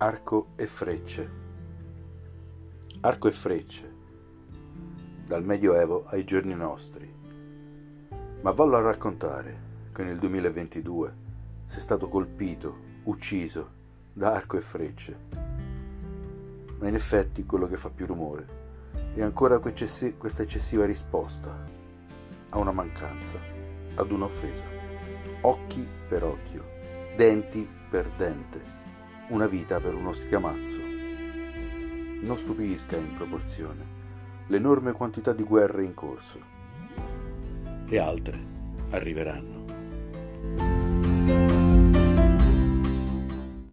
Arco e frecce. Arco e frecce, dal Medioevo ai giorni nostri. Ma vallo a raccontare che nel 2022 sei stato colpito, ucciso da arco e frecce. Ma in effetti quello che fa più rumore è ancora questa eccessiva risposta a una mancanza, ad un'offesa. Occhi per occhio, denti per dente una vita per uno schiamazzo. Non stupisca in proporzione l'enorme quantità di guerre in corso. E altre arriveranno.